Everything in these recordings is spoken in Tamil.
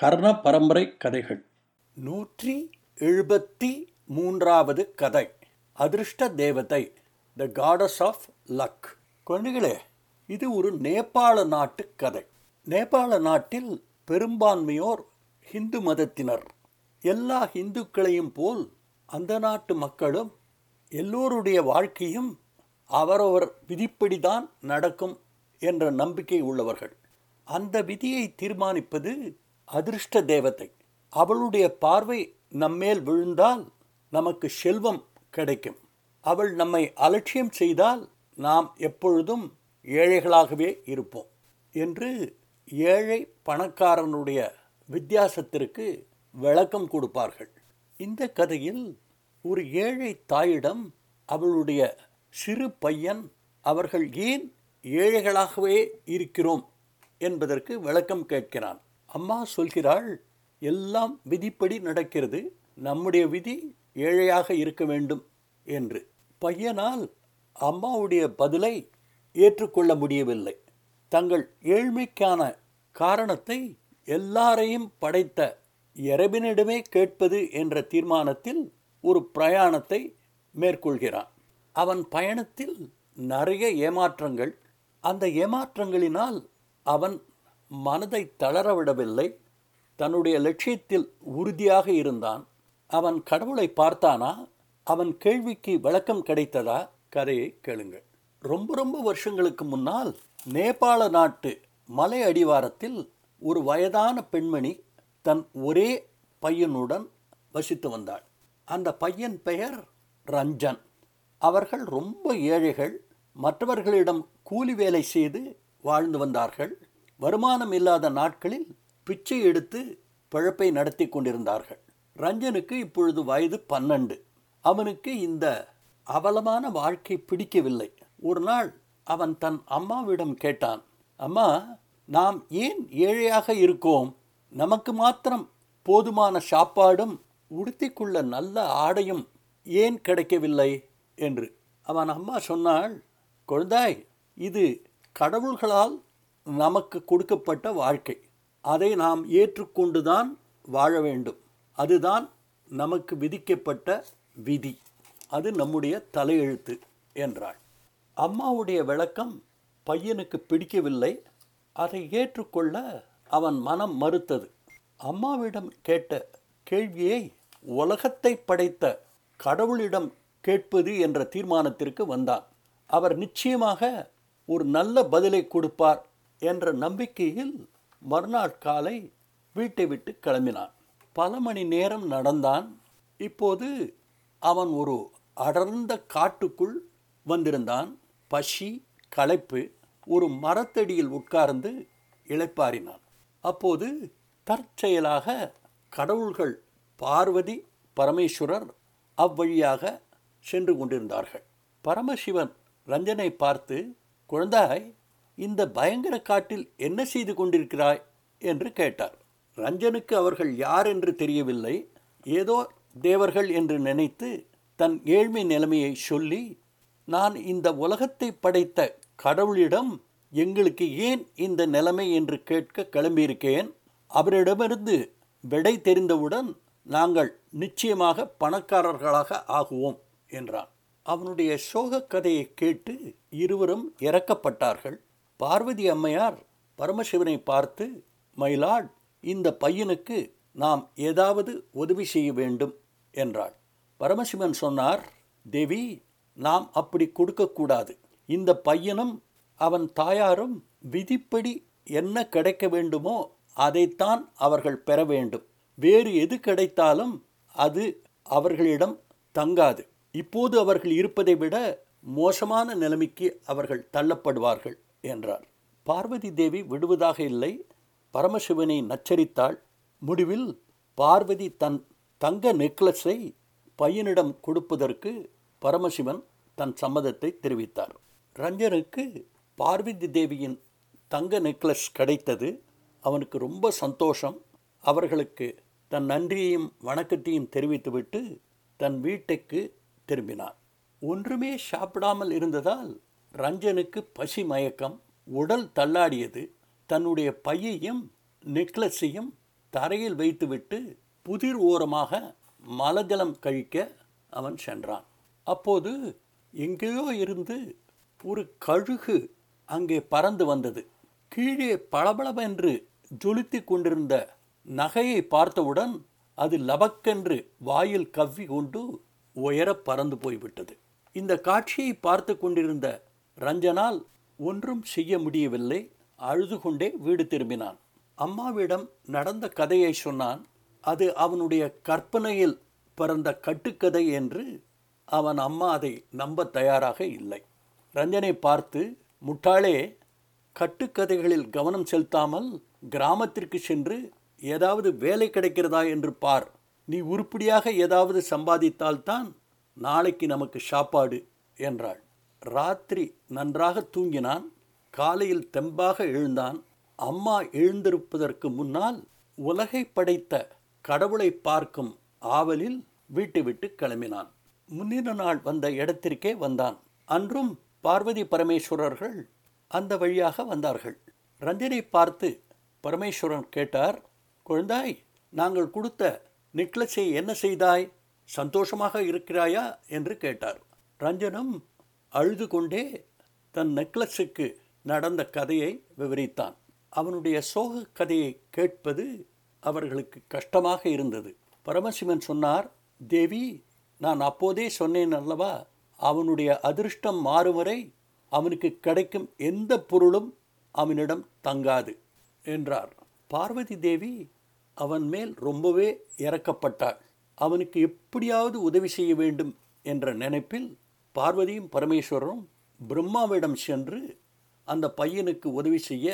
கர்ண பரம்பரை கதைகள் நூற்றி எழுபத்தி மூன்றாவது கதை. அதிர்ஷ்ட தேவதை த காடஸ் ஆஃப் லக் குழந்தைகளே இது ஒரு நேபாள நாட்டு கதை. நேபாள நாட்டில் பெரும்பான்மையோர் ஹிந்து மதத்தினர். எல்லா இந்துக்களையும் போல் அந்த நாட்டு மக்களும் எல்லோருடைய வாழ்க்கையும் அவரவர் விதிப்படிதான் நடக்கும் என்ற நம்பிக்கை உள்ளவர்கள். அந்த விதியை தீர்மானிப்பது அதிர்ஷ்ட தேவதை அவளுடைய பார்வை நம்மேல் விழுந்தால் நமக்கு செல்வம் கிடைக்கும். அவள் நம்மை அலட்சியம் செய்தால் நாம் எப்பொழுதும் ஏழைகளாகவே இருப்போம் என்று ஏழை பணக்காரனுடைய வித்தியாசத்திற்கு விளக்கம் கொடுப்பார்கள். இந்த கதையில் ஒரு ஏழை தாயிடம் அவளுடைய சிறு பையன் அவர்கள் ஏன் ஏழைகளாகவே இருக்கிறோம் என்பதற்கு விளக்கம் கேட்கிறான். அம்மா சொல்கிறாள் எல்லாம் விதிப்படி நடக்கிறது. நம்முடைய விதி ஏழையாக இருக்க வேண்டும் என்று. பையனால் அம்மாவுடைய பதிலை ஏற்றுக்கொள்ள முடியவில்லை. தங்கள் ஏழ்மைக்கான காரணத்தை எல்லாரையும் படைத்த இரவினிடமே கேட்பது என்ற தீர்மானத்தில் ஒரு பிரயாணத்தை மேற்கொள்கிறான். அவன் பயணத்தில் நிறைய ஏமாற்றங்கள் அந்த ஏமாற்றங்களினால் அவன் மனதை தளரவிடவில்லை தன்னுடைய லட்சியத்தில் உறுதியாக இருந்தான். அவன் கடவுளை பார்த்தானா? அவன் கேள்விக்கு விளக்கம் கிடைத்ததா? கதையை கேளுங்கள். ரொம்ப ரொம்ப வருஷங்களுக்கு முன்னால் நேபாள நாட்டு மலை அடிவாரத்தில் ஒரு வயதான பெண்மணி தன் ஒரே பையனுடன் வசித்து வந்தாள். அந்த பையன் பெயர் ரஞ்சன். அவர்கள் ரொம்ப ஏழைகள். மற்றவர்களிடம் கூலி வேலை செய்து வாழ்ந்து வந்தார்கள். வருமானம் இல்லாத நாட்களில் பிச்சை எடுத்து பிழப்பை நடத்தி கொண்டிருந்தார்கள். ரஞ்சனுக்கு இப்பொழுது வயது பன்னெண்டு. அவனுக்கு இந்த அவலமான வாழ்க்கை பிடிக்கவில்லை. ஒரு நாள் அவன் தன் அம்மாவிடம் கேட்டான் அம்மா நாம் ஏன் ஏழையாக இருக்கோம்? நமக்கு மாத்திரம் போதுமான சாப்பாடும் உடுத்திக்குள்ள நல்ல ஆடையும் ஏன் கிடைக்கவில்லை? என்று. அவன் அம்மா சொன்னாள் குழந்தாய் இது கடவுள்களால் நமக்கு கொடுக்கப்பட்ட வாழ்க்கை. அதை நாம் ஏற்றுக்கொண்டுதான் வாழ வேண்டும். அதுதான் நமக்கு விதிக்கப்பட்ட விதி. அது நம்முடைய தலையெழுத்து என்றாள். அம்மாவுடைய விளக்கம் பையனுக்கு பிடிக்கவில்லை. அதை ஏற்றுக்கொள்ள அவன் மனம் மறுத்தது. அம்மாவிடம் கேட்ட கேள்வியை உலகத்தை படைத்த கடவுளிடம் கேட்பது என்ற தீர்மானத்திற்கு வந்தான். அவர் நிச்சயமாக ஒரு நல்ல பதிலை கொடுப்பார் என்ற நம்பிக்கையில் மறுநாள் காலை வீட்டை விட்டு கிளம்பினான். பல மணி நேரம் நடந்தான். இப்போது அவன் ஒரு அடர்ந்த காட்டுக்குள் வந்திருந்தான். பசி களைப்பு ஒரு மரத்தடியில் உட்கார்ந்து இளைப்பாறினான். அப்போது தற்செயலாக கடவுள்கள் பார்வதி பரமேஸ்வரர் அவ்வழியாக சென்று கொண்டிருந்தார்கள். பரமசிவன் ரஞ்சனை பார்த்து குழந்தாய் இந்த பயங்கர காட்டில் என்ன செய்து கொண்டிருக்கிறாய்? என்று கேட்டார். ரஞ்சனுக்கு அவர்கள் யார் என்று தெரியவில்லை. ஏதோ தேவர்கள் என்று நினைத்து தன் ஏழ்மை நிலைமையை சொல்லி நான் இந்த உலகத்தை படைத்த கடவுளிடம் எங்களுக்கு ஏன் இந்த நிலைமை? என்று கேட்க கிளம்பியிருக்கேன். அவரிடமிருந்து விடை தெரிந்தவுடன் நாங்கள் நிச்சயமாக பணக்காரர்களாக ஆகுவோம் என்றான். அவனுடைய சோக கதையை கேட்டு இருவரும் இறக்கப்பட்டார்கள். பார்வதி அம்மையார் பரமசிவனை பார்த்து மயிலாட் இந்த பையனுக்கு நாம் ஏதாவது உதவி செய்ய வேண்டும் என்றாள். பரமசிவன் சொன்னார் தேவி நாம் அப்படி கொடுக்கக்கூடாது. இந்த பையனும் அவன் தாயாரும் விதிப்படி என்ன கிடைக்க வேண்டுமோ அதைத்தான் அவர்கள் பெற வேண்டும். வேறு எது கிடைத்தாலும் அது அவர்களிடம் தங்காது. இப்போது அவர்கள் இருப்பதை விட மோசமான நிலைமைக்கு அவர்கள் தள்ளப்படுவார்கள். என்றார். பார்வதி தேவி விடுவதாக இல்லை. பரமசிவனை நச்சரித்தாள். முடிவில் பார்வதி தன் தங்க நெக்லஸை பையனிடம் கொடுப்பதற்கு பரமசிவன் தன் சம்மதத்தை தெரிவித்தார். ரஞ்சனுக்கு பார்வதி தேவியின் தங்க நெக்லஸ் கிடைத்தது அவனுக்கு ரொம்ப சந்தோஷம். அவர்களுக்கு தன் நன்றியையும் வணக்கத்தையும் தெரிவித்துவிட்டு தன் வீட்டுக்கு திரும்பினான் ஒன்றுமே சாப்பிடாமல் இருந்ததால் ரஞ்சனுக்கு பசி மயக்கம் உடல் தள்ளாடியது. தன்னுடைய பையையும் நெக்லஸையும் தரையில் வைத்துவிட்டு புதிர் ஓரமாக மலஜலம் கழிக்க அவன் சென்றான். அப்போது எங்கேயோ இருந்து ஒரு கழுகு அங்கே பறந்து வந்தது. கீழே பளபளவென்று ஜொலித்து கொண்டிருந்த நகையை பார்த்தவுடன் அது லபக்கென்று வாயில் கவ்வி கொண்டு உயர பறந்து போய்விட்டது. இந்த காட்சியை பார்த்து கொண்டிருந்த ரஞ்சனால் ஒன்றும் செய்ய முடியவில்லை. அழுது கொண்டே வீடு திரும்பினான். அம்மாவிடம் நடந்த கதையை சொன்னான். அது அவனுடைய கற்பனையில் பிறந்த கட்டுக்கதை என்று அவன் அம்மா அதை நம்ப தயாராக இல்லை. ரஞ்சனை பார்த்து முட்டாளே கட்டுக்கதைகளில் கவனம் செலுத்தாமல் கிராமத்திற்கு சென்று ஏதாவது வேலை கிடைக்கிறதா என்று பார். நீ உருப்படியாக ஏதாவது சம்பாதித்தால்தான் நாளைக்கு நமக்கு சாப்பாடு என்றாள். ராத்திரி நன்றாக தூங்கினான் காலையில் தெம்பாக எழுந்தான். அம்மா எழுந்திருப்பதற்கு முன்னால் உலகை படைத்த கடவுளை பார்க்கும் ஆவலில் வீட்டை விட்டு கிளம்பினான். முன்னின நாள் வந்த இடத்திற்கே வந்தான். அன்றும் பார்வதி பரமேஸ்வரர்கள் அந்த வழியாக வந்தார்கள். ரஞ்சனை பார்த்து பரமேஸ்வரன் கேட்டார் குழந்தாய் நாங்கள் கொடுத்த நெக்லஸை என்ன செய்தாய்? சந்தோஷமாக இருக்கிறாயா? என்று கேட்டார். ரஞ்சனும் அழுது கொண்டே தன் நெக்லஸுக்கு நடந்த கதையை விவரித்தான். அவனுடைய சோக கதையை கேட்பது அவர்களுக்கு கஷ்டமாக இருந்தது. பரமசிவன் சொன்னார் தேவி நான் அப்போதே சொன்னேன் அல்லவா அவனுடைய அதிர்ஷ்டம் மாறும் வரை அவனுக்கு கிடைக்கும் எந்த பொருளும் அவனிடம் தங்காது என்றார். பார்வதி தேவி அவன் மேல் ரொம்பவே இறக்கப்பட்டாள் அவனுக்கு எப்படியாவது உதவி செய்ய வேண்டும் என்ற நினைப்பில் பார்வதியும் பரமேஸ்வரரும் பிரம்மாவிடம் சென்று அந்த பையனுக்கு உதவி செய்ய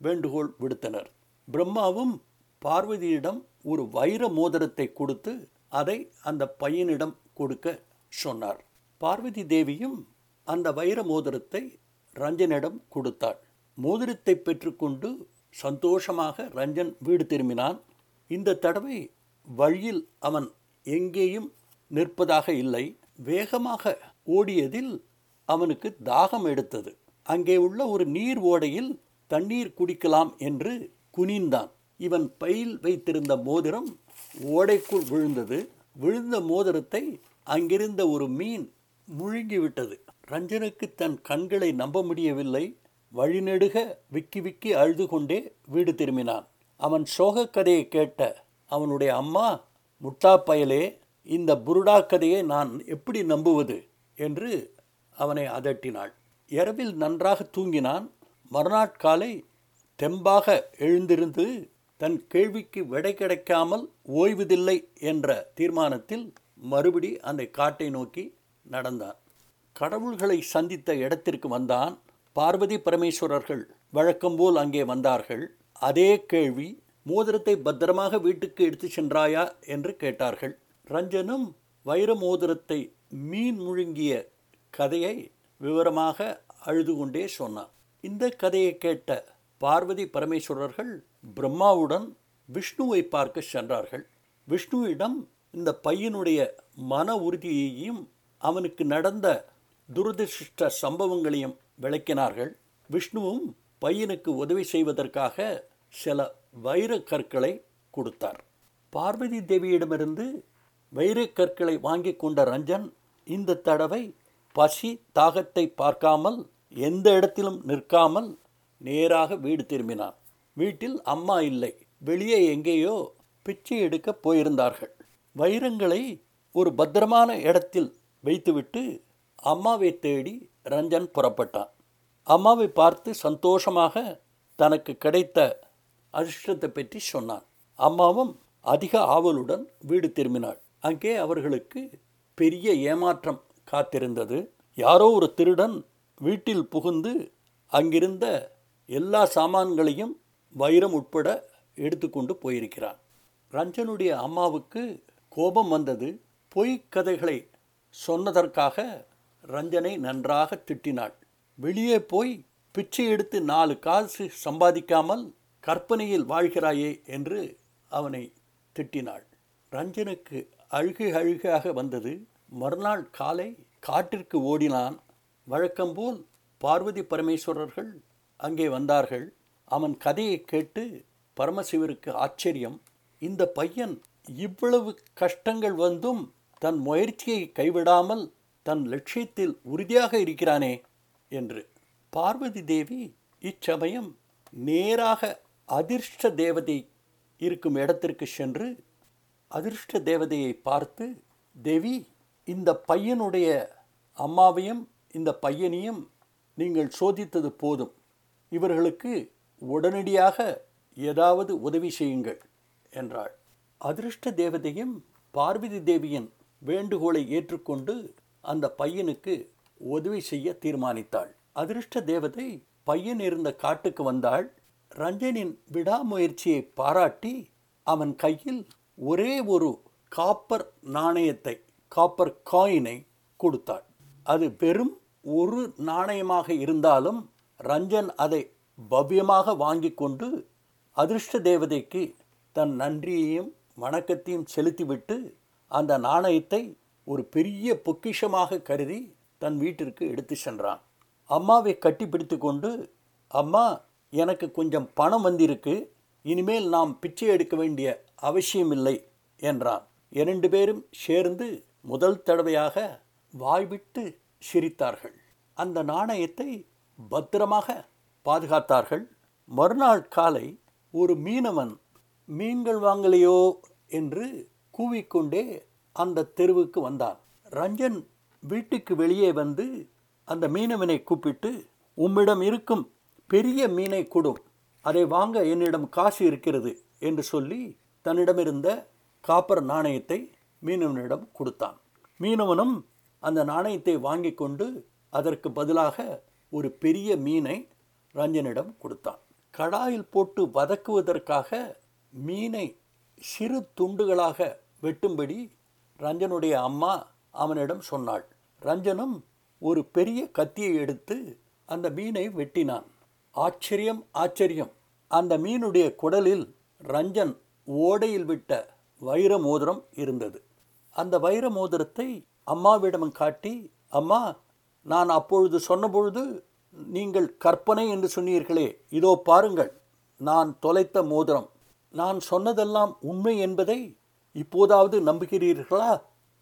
வேண்டுகோள் விடுத்தனர். பிரம்மாவும் பார்வதியிடம் ஒரு வைர மோதிரத்தை கொடுத்து அதை அந்த பையனிடம் கொடுக்க சொன்னார். பார்வதி தேவியும் அந்த வைர மோதிரத்தை ரஞ்சனிடம் கொடுத்தாள். மோதிரத்தை பெற்றுக்கொண்டு சந்தோஷமாக ரஞ்சன் வீடு திரும்பினான். இந்த தடவை வழியில் அவன் எங்கேயும் நிற்பதாக இல்லை. வேகமாக ஓடியதில் அவனுக்கு தாகம் எடுத்தது. அங்கே உள்ள ஒரு நீர் ஓடையில் தண்ணீர் குடிக்கலாம் என்று குனிந்தான். இவன் பையில் வைத்திருந்த மோதிரம் ஓடைக்குள் விழுந்தது. விழுந்த மோதிரத்தை அங்கிருந்த ஒரு மீன் முழுங்கிவிட்டது. ரஞ்சனுக்கு தன் கண்களை நம்ப முடியவில்லை. வழிநெடுக விக்கி விக்கி அழுது கொண்டே வீடு திரும்பினான். அவன் சோகக் கதையை கேட்ட அவனுடைய அம்மா முட்டா பயலே இந்த புருடா கதையை நான் எப்படி நம்புவது? என்று அவனை அதட்டினாள். இரவில் நன்றாக தூங்கினான். மறுநாட்காலை தெம்பாக எழுந்திருந்து தன் கேள்விக்கு விடை கிடைக்காமல் ஓய்வதில்லை என்ற தீர்மானத்தில் மறுபடி அந்த காட்டை நோக்கி நடந்தான். கடவுள்களை சந்தித்த இடத்திற்கு வந்தான். பார்வதி பரமேஸ்வரர்கள் வழக்கம்போல் அங்கே வந்தார்கள். அதே கேள்வி மோதிரத்தை பத்திரமாக வீட்டுக்கு எடுத்து சென்றாயா? என்று கேட்டார்கள். ரஞ்சனும் வைர மோதிரத்தை மீன் முழுங்கிய கதையை விவரமாக அழுது கொண்டே சொன்னான் இந்த கதையை கேட்ட பார்வதி பரமேஸ்வரர்கள் பிரம்மாவுடன் விஷ்ணுவை பார்க்க சென்றார்கள். விஷ்ணுவிடம் இந்த பையனுடைய மன உறுதியையும் அவனுக்கு நடந்த துரதிருஷ்ட சம்பவங்களையும் விளக்கினார்கள். விஷ்ணுவும் பையனுக்கு உதவி செய்வதற்காக சில வைரக்கற்களை கொடுத்தார். பார்வதி தேவியிடமிருந்து வைரக்கற்களை வாங்கி கொண்ட ரஞ்சன் இந்த தடவை பசி தாகத்தை பார்க்காமல் எந்த இடத்திலும் நிற்காமல் நேராக வீடு திரும்பினான். வீட்டில் அம்மா இல்லை. வெளியே எங்கேயோ பிச்சை எடுக்க போயிருந்தார்கள். வைரங்களை ஒரு பத்திரமான இடத்தில் வைத்துவிட்டு அம்மாவை தேடி ரஞ்சன் புறப்பட்டான். அம்மாவை பார்த்து சந்தோஷமாக தனக்கு கிடைத்த அதிர்ஷ்டத்தை பற்றி சொன்னான். அம்மாவும் அதிக ஆவலுடன் வீடு திரும்பினாள். அங்கே அவர்களுக்கு பெரிய ஏமாற்றம் காத்திருந்தது. யாரோ ஒரு திருடன் வீட்டில் புகுந்து அங்கிருந்த எல்லா சாமான்களையும் வைரம் உட்பட எடுத்துக்கொண்டு போயிருக்கிறான். ரஞ்சனுடைய அம்மாவுக்கு கோபம் வந்தது. பொய்க் கதைகளை சொன்னதற்காக ரஞ்சனை நன்றாக திட்டினாள். வெளியே போய் பிச்சை எடுத்து நாலு காசு சம்பாதிக்காமல் கற்பனையில் வாழ்கிறாயே என்று அவனை திட்டினாள். ரஞ்சனுக்கு அழுகை அழுகையாக வந்தது. மறுநாள் காலை காட்டிற்கு ஓடினான். வழக்கம்போல் பார்வதி பரமேஸ்வரர்கள் அங்கே வந்தார்கள். அவன் கதையை கேட்டு பரமசிவருக்கு ஆச்சரியம். இந்த பையன் இவ்வளவு கஷ்டங்கள் வந்தும் தன் முயற்சியை கைவிடாமல் தன் லட்சியத்தில் உறுதியாக இருக்கிறானே என்று. பார்வதி தேவி இச்சமயம் நேராக அதிர்ஷ்ட தேவதை இருக்கும் இடத்திற்கு சென்று அதிர்ஷ்ட தேவதையை பார்த்து தேவி இந்த பையனுடைய அம்மாவையும் இந்த பையனையும் நீங்கள் சோதித்தது போதும். இவர்களுக்கு உடனடியாக ஏதாவது உதவி செய்யுங்கள் என்றாள். அதிர்ஷ்ட தேவதையும் பார்வதி தேவியின் வேண்டுகோளை ஏற்றுக்கொண்டு அந்த பையனுக்கு உதவி செய்ய தீர்மானித்தாள். அதிர்ஷ்ட தேவதை பையன் இருந்த காட்டுக்கு வந்தாள். ரஞ்சனின் விடாமுயற்சியை பாராட்டி அவன் கையில் ஒரே ஒரு காப்பர் நாணயத்தை காப்பர் காயினை கொடுத்தாள். அது பெரும் ஒரு நாணயமாக இருந்தாலும் ரஞ்சன் அதை பவ்யமாக வாங்கி கொண்டு அதிர்ஷ்ட தேவதைக்கு தன் நன்றியையும் வணக்கத்தையும் செலுத்திவிட்டு அந்த நாணயத்தை ஒரு பெரிய பொக்கிஷமாக கருதி தன் வீட்டிற்கு எடுத்து சென்றான். அம்மாவை கட்டிப்பிடித்து கொண்டு அம்மா எனக்கு கொஞ்சம் பணம் வந்திருக்கு. இனிமேல் நாம் பிச்சை எடுக்க வேண்டிய அவசியமில்லை என்றான். இரண்டு பேரும் சேர்ந்து முதல் தடவையாக வாய்விட்டு சிரித்தார்கள். அந்த நாணயத்தை பத்திரமாக பாதுகாத்தார்கள். மறுநாள் காலை ஒரு மீனவன் மீன்கள் வாங்கலையோ? என்று கூவிக்கொண்டே அந்த தெருவுக்கு வந்தான். ரஞ்சன் வீட்டுக்கு வெளியே வந்து அந்த மீனவனை கூப்பிட்டு உம்மிடம் இருக்கும் பெரிய மீனை கொடும் அதை வாங்க என்னிடம் காசு இருக்கிறது என்று சொல்லி தன்னிடமிருந்த காப்பர் நாணயத்தை மீனவனிடம் கொடுத்தான். மீனவனும் அந்த நாணயத்தை வாங்கி கொண்டு அதற்கு பதிலாக ஒரு பெரிய மீனை ரஞ்சனிடம் கொடுத்தான். கடாயில் போட்டு வதக்குவதற்காக மீனை சிறு துண்டுகளாக வெட்டும்படி ரஞ்சனுடைய அம்மா அவனிடம் சொன்னாள். ரஞ்சனும் ஒரு பெரிய கத்தியை எடுத்து அந்த மீனை வெட்டினான். ஆச்சரியம் ஆச்சரியம். அந்த மீனுடைய குடலில் ரஞ்சன் ஓடையில் விட்ட வைர மோதிரம் இருந்தது. அந்த வைர மோதிரத்தை அம்மாவிடம் காட்டி அம்மா நான் அப்பொழுது சொன்னபொழுது நீங்கள் கற்பனை என்று சொன்னீர்களே இதோ பாருங்கள் நான் தொலைத்த மோதிரம். நான் சொன்னதெல்லாம் உண்மை என்பதை இப்போதாவது நம்புகிறீர்களா?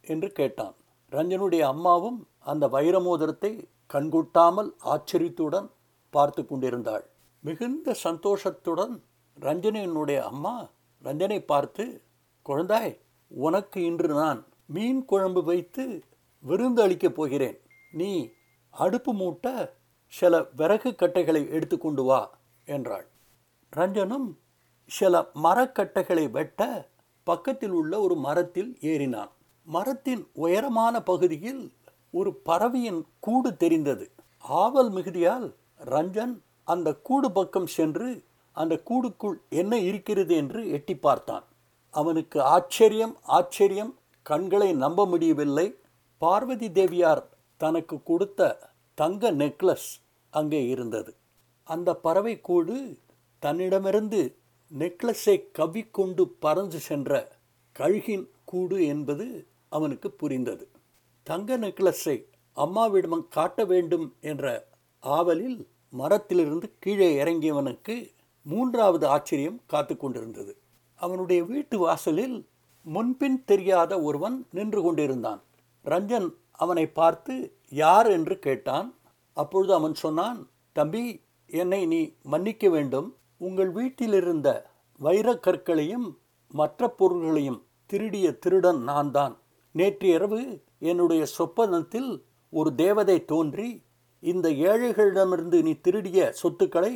என்று கேட்டான். ரஞ்சனுடைய அம்மாவும் அந்த வைர மோதிரத்தை கண்கூட்டாமல் ஆச்சரியத்துடன் பார்த்து கொண்டிருந்தாள். மிகுந்த சந்தோஷத்துடன் ரஞ்சனியினுடைய அம்மா ரஞ்சனை பார்த்து குழந்தாய் உனக்கு இன்று நான் மீன் குழம்பு வைத்து விருந்து அளிக்கப் போகிறேன். நீ அடுப்பு மூட்ட சில விறகு கட்டைகளை எடுத்துக்கொண்டு வா என்றாள். ரஞ்சனும் சில மரக்கட்டைகளை வெட்ட பக்கத்தில் உள்ள ஒரு மரத்தில் ஏறினான். மரத்தின் உயரமான பகுதியில் ஒரு பறவையின் கூடு தெரிந்தது. ஆவல் மிகுதியால் ரஞ்சன் அந்த கூடு பக்கம் சென்று அந்த கூடுக்குள் என்ன இருக்கிறது என்று எட்டி பார்த்தான். அவனுக்கு ஆச்சரியம் ஆச்சரியம் கண்களை நம்ப முடியவில்லை. பார்வதி தேவியார் தனக்கு கொடுத்த தங்க நெக்லஸ் அங்கே இருந்தது. அந்த பறவை கூடு தன்னிடமிருந்து நெக்லஸை கவ்விக்கொண்டு பறந்து சென்ற கழுகின் கூடு என்பது அவனுக்கு புரிந்தது. தங்க நெக்லஸை அம்மாவிடம் காட்ட வேண்டும் என்ற ஆவலில் மரத்திலிருந்து கீழே இறங்கியவனுக்கு மூன்றாவது ஆச்சரியம் காத்து கொண்டிருந்தது. அவனுடைய வீட்டு வாசலில் முன்பின் தெரியாத ஒருவன் நின்று கொண்டிருந்தான். ரஞ்சன் அவனை பார்த்து யார் என்று கேட்டான். அப்பொழுது அவன் சொன்னான் தம்பி என்னை நீ மன்னிக்க வேண்டும். உங்கள் வீட்டிலிருந்த வைரக்கற்களையும் மற்ற பொருள்களையும் திருடிய திருடன் நான் தான் நேற்று இரவு என்னுடைய சொப்பனத்தில் ஒரு தேவதை தோன்றி இந்த ஏழைகளிடமிருந்து நீ திருடிய சொத்துக்களை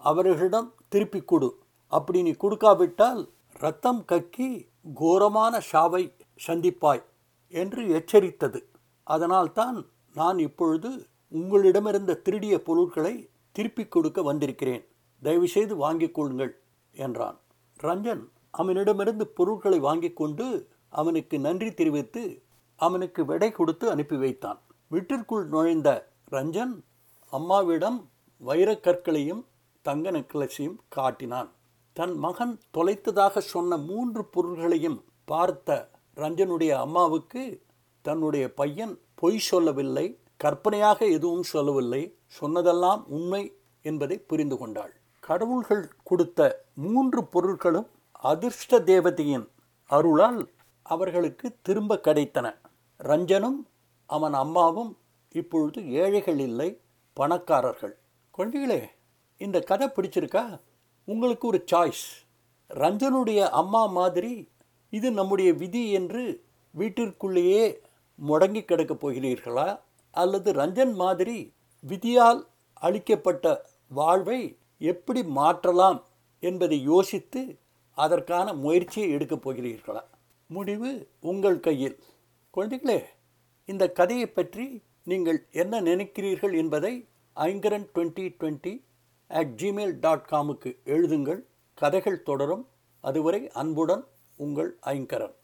அவர்களிடம் திருப்பி கொடு. அப்படி நீ கொடுக்காவிட்டால் ரத்தம் கக்கி கோரமான ஷாவை சந்திப்பாய் என்று எச்சரித்தது. அதனால்தான் நான் இப்பொழுது உங்களிடமிருந்த திருடிய பொருட்களை திருப்பிக் கொடுக்க வந்திருக்கிறேன். தயவுசெய்து வாங்கிக் கொள்ளுங்கள் என்றான். ரஞ்சன் அவனிடமிருந்து பொருட்களை வாங்கிக் கொண்டு அவனுக்கு நன்றி தெரிவித்து அவனுக்கு விடை கொடுத்து அனுப்பி வைத்தான். வீட்டிற்குள் நுழைந்த ரஞ்சன் அம்மாவிடம் வைரக்கற்களையும் தங்க நெக்லஸையும் காட்டினான். தன் மகன் தொலைத்ததாக சொன்ன மூன்று பொருள்களையும் பார்த்த ரஞ்சனுடைய அம்மாவுக்கு தன்னுடைய பையன் பொய் சொல்லவில்லை கற்பனையாக எதுவும் சொல்லவில்லை சொன்னதெல்லாம் உண்மை என்பதை புரிந்து கொண்டாள். கடவுள்கள் கொடுத்த மூன்று பொருட்களும் அதிர்ஷ்ட தேவதையின் அருளால் அவர்களுக்கு திரும்ப கிடைத்தன. ரஞ்சனும் அவன் அம்மாவும் இப்பொழுது ஏழைகள் இல்லை பணக்காரர்கள். குழந்தைகளே இந்த கதை பிடிச்சிருக்கா? உங்களுக்கு ஒரு சாய்ஸ் ரஞ்சனுடைய அம்மா மாதிரி இது நம்முடைய விதி என்று வீட்டிற்குள்ளேயே முடங்கி கிடக்கப் போகிறீர்களா? அல்லது ரஞ்சன் மாதிரி விதியால் அளிக்கப்பட்ட வாழ்வை எப்படி மாற்றலாம் என்பதை யோசித்து அதற்கான முயற்சியை எடுக்கப் போகிறீர்களா? முடிவு உங்கள் கையில். குழந்தைகளே இந்த கதையை பற்றி நீங்கள் என்ன நினைக்கிறீர்கள் என்பதை Aingaran twenty twenty at Gmail dot காமுக்கு எழுதுங்கள். கதைகள் தொடரும். அதுவரை அன்புடன் உங்கள் ஐங்கரன்.